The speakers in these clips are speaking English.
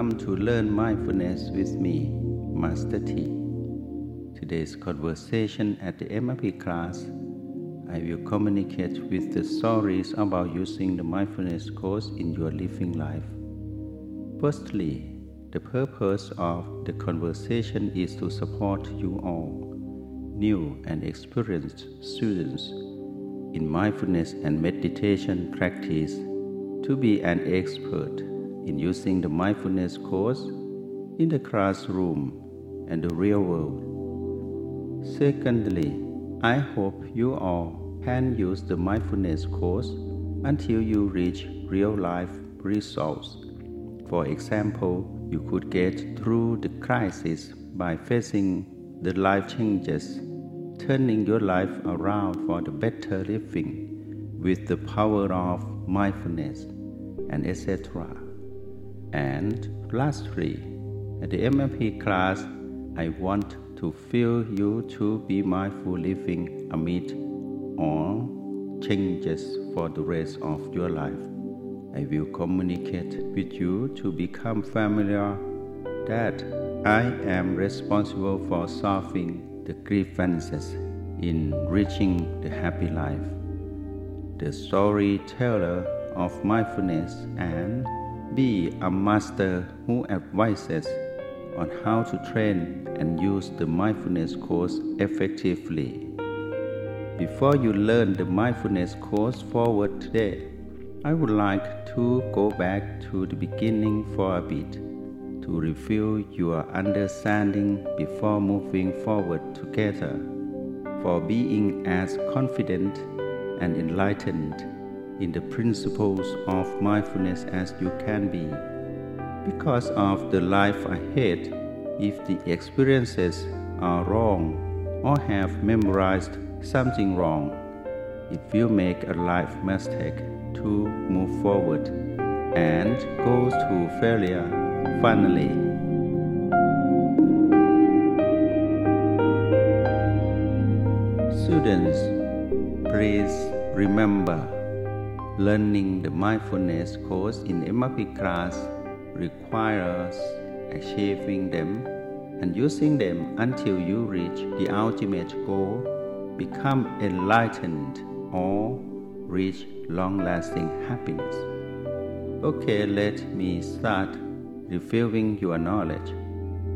Welcome to Learn Mindfulness with me, Master T. Today's conversation at the MRP class, I will communicate with the stories about using the mindfulness course in your living life. Firstly, the purpose of the conversation is to support you all, new and experienced students, in mindfulness and meditation practice to be an expert in using the mindfulness course in the classroom and the real world. Secondly, I hope you all can use the mindfulness course until you reach real life results. For example, you could get through the crisis by facing the life changes, turning your life around for the better living with the power of mindfulness, and etc. And lastly, at the MRP class, I want to feel you to be mindful living amid all changes for the rest of your life. I will communicate with you to become familiar that I am responsible for solving the grievances in reaching the happy life. The storyteller of mindfulness and be a master who advises on how to train and use the mindfulness course effectively. Before you learn the mindfulness course forward today, I would like to go back to the beginning for a bit to review your understanding before moving forward together for being as confident and enlightened in the principles of mindfulness as you can be. Because of the life ahead, if the experiences are wrong or have memorized something wrong, it will make a life mistake to move forward and goes to failure finally. Students, please remember Learning the mindfulness course in MRP class requires achieving them and using them until you reach the ultimate goal, become enlightened, or reach long lasting happiness. Okay, let me start reviewing your knowledge.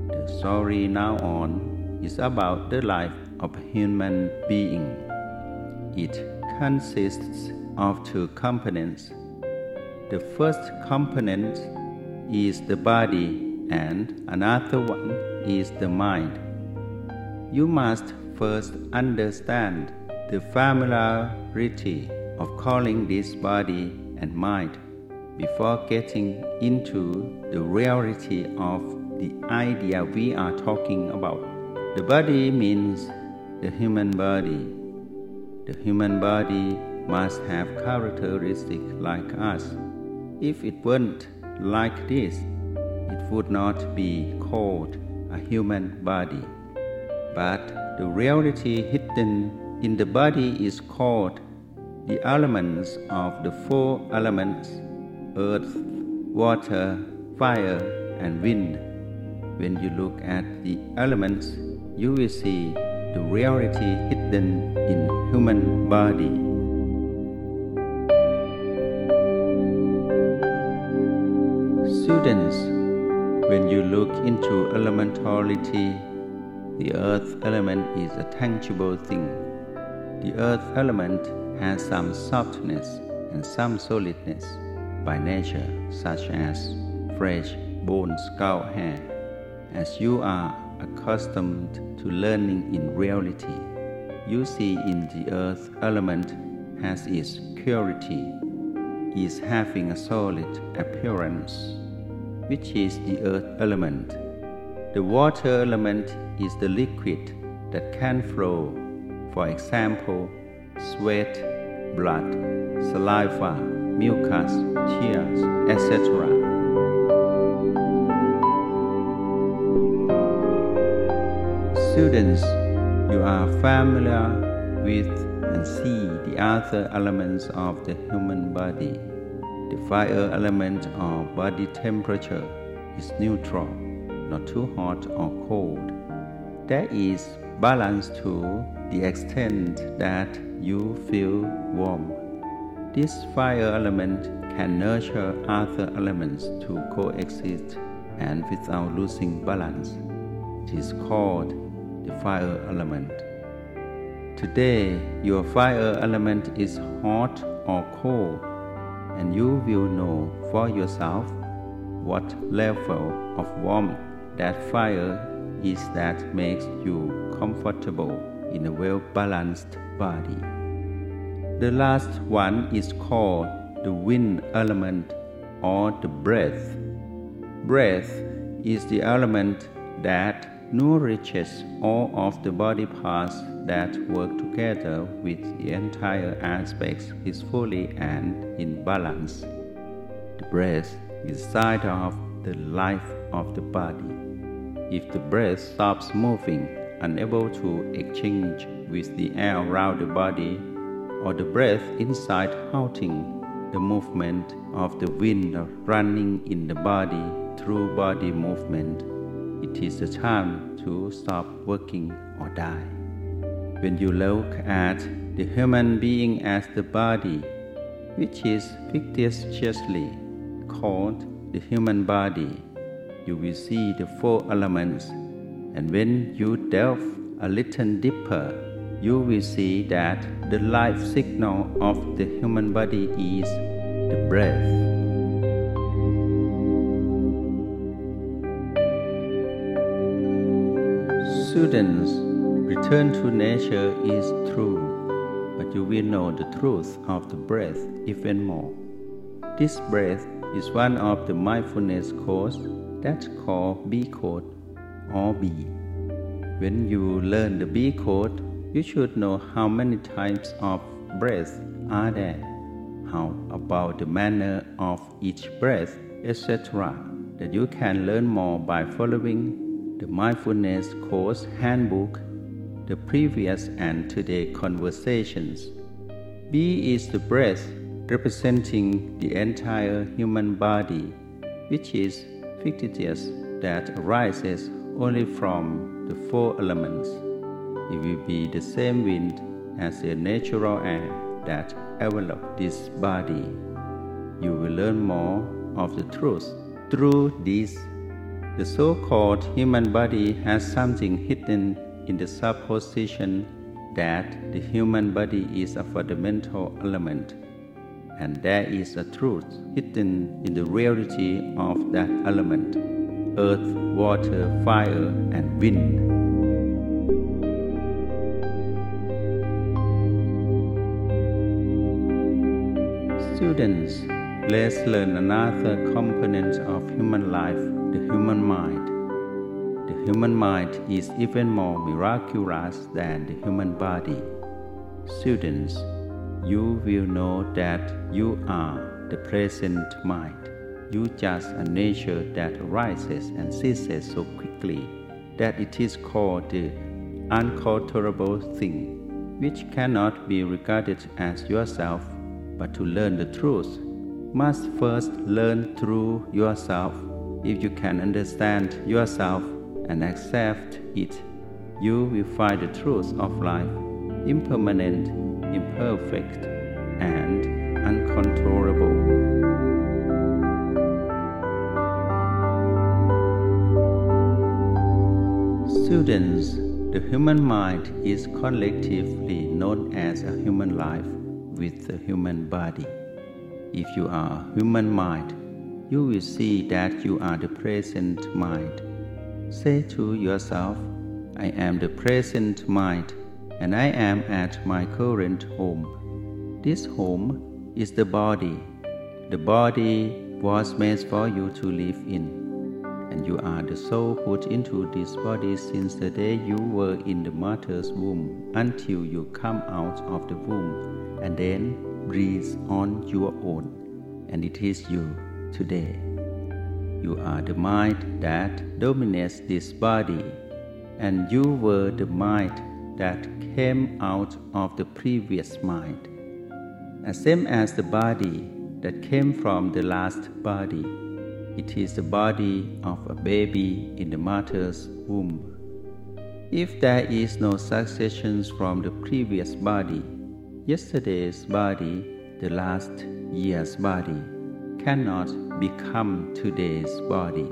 The story now on is about the life of a human being. It consists of two components. The first component is the body, and another one is the mind. You must first understand the familiarity of calling this body and mind before getting into the reality of the idea we are talking about. The body means the human body. The human body must have characteristics like us. If it weren't like this, it would not be called a human body. But the reality hidden in the body is called the elements of the four elements earth, water, fire, and wind. When you look at the elements, you will see the reality hidden in human body. Students, when you look into elementality, the earth element is a tangible thing. The earth element has some softness and some solidness by nature, such as fresh bone, skull, hair, as you are accustomed to learning in reality. You see in the earth element has its purity, is having a solid appearance which is the earth element. The water element is the liquid that can flow, for example, sweat, blood, saliva, mucus, tears, etc. Students, you are familiar with and see the other elements of the human body the fire element of body temperature is neutral, not too hot or cold. There is balance to the extent that you feel warm. This fire element can nurture other elements to coexist and without losing balance. It is called the fire element. Today, your fire element is hot or cold, and you will know for yourself what level of warmth that fire is that makes you comfortable in a well balanced body. The last one is called the wind element or the breath. Breath is the element that nourishes all of the body parts that work together with the entire aspects is fully and in balance. The breath is side of the life of the body. If the breath stops moving, unable to exchange with the air around the body, or the breath inside halting the movement of the wind running in the body through body movement, it is the time to stop working or die. When you look at the human being as the body, which is fictitiously called the human body, you will see the four elements, and when you delve a little deeper, you will see that the life signal of the human body is the breath. Students, return to nature is true, but you will know the truth of the breath even more. This breath is one of the mindfulness codes that's called B code or B. When you learn the B code, you should know how many types of breath are there, how about the manner of each breath, etc. That you can learn more by following the Mindfulness Course Handbook, the previous and today conversations. B is the breath representing the entire human body, which is fictitious that arises only from the four elements. It will be the same wind as the natural air that envelops this body. You will learn more of the truth through this. The so called human body has something hidden in the supposition that the human body is a fundamental element, and there is a truth hidden in the reality of that element earth, water, fire, and wind. Students, let's learn another component of human life, the human mind. The human mind is even more miraculous than the human body. Students, you will know that you are the present mind. You just a nature that arises and ceases so quickly that it is called the unalterable thing, which cannot be regarded as yourself but to learn the truth, must first learn through yourself. If you can understand yourself and accept it, you will find the truth of life impermanent, imperfect, and uncontrollable. Students, the human mind is collectively known as a human life with the human body. If you are a human mind, you will see that you are the present mind. Say to yourself, I am the present mind and I am at my current home. This home is the body. The body was made for you to live in and you are the soul put into this body since the day you were in the mother's womb until you come out of the womb and then breathe on your own, and it is you today. You are the mind that dominates this body, and you were the mind that came out of the previous mind, as same as the body that came from the last body. It is the body of a baby in the mother's womb. If there is no succession from the previous body, yesterday's body, the last year's body, cannot become today's body.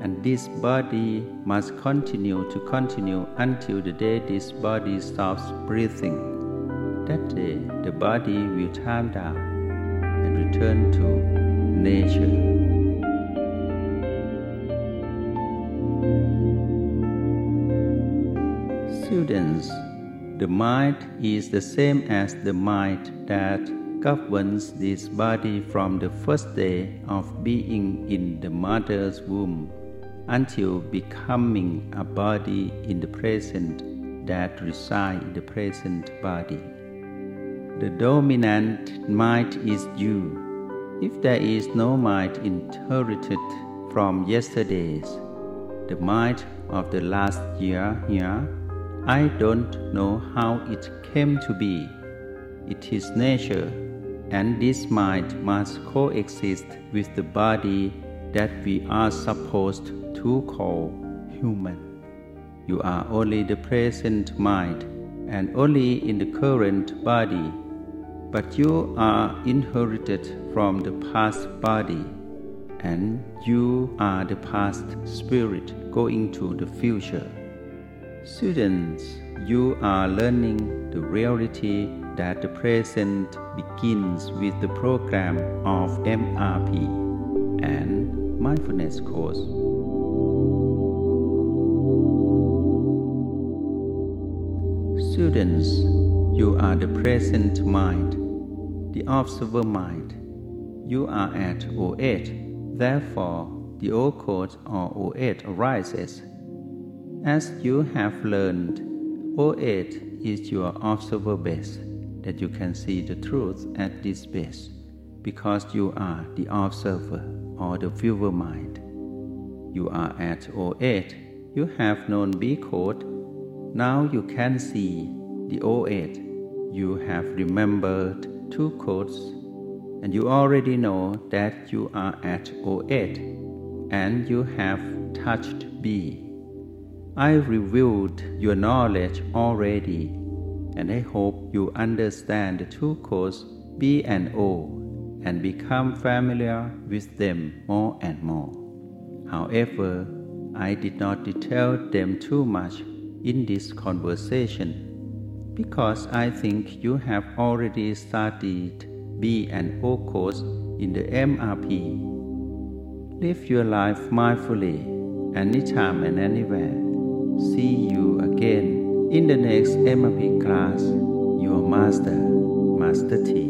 And this body must continue to continue until the day this body stops breathing. That day, the body will calm down and return to nature. Students, the mind is the same as the mind that governs this body from the first day of being in the mother's womb until becoming a body in the present that resides in the present body. The dominant mind is you. If there is no mind inherited from yesterday's, the mind of the last year here, I don't know how it came to be. It is nature, and this mind must coexist with the body that we are supposed to call human. You are only the present mind and only in the current body, but you are inherited from the past body, and you are the past spirit going to the future. Students, you are learning the reality that the present begins with the program of MRP and mindfulness course. Students, you are the present mind, the observer mind. You are at O8, therefore the O code or O8 arises. As you have learned, O8 is your observer base, that you can see the truth at this base, because you are the observer or the viewer mind. You are at O8, you have known B code now you can see the O8. You have remembered two codes, and you already know that you are at O8, and you have touched B. I revealed your knowledge already, and I hope you understand the two codes B and O and become familiar with them more and more. However, I did not detail them too much in this conversation because I think you have already studied B and O course in the MRP. Live your life mindfully, anytime and anywhere. See you again in the next MRP class. Your Master, Master T.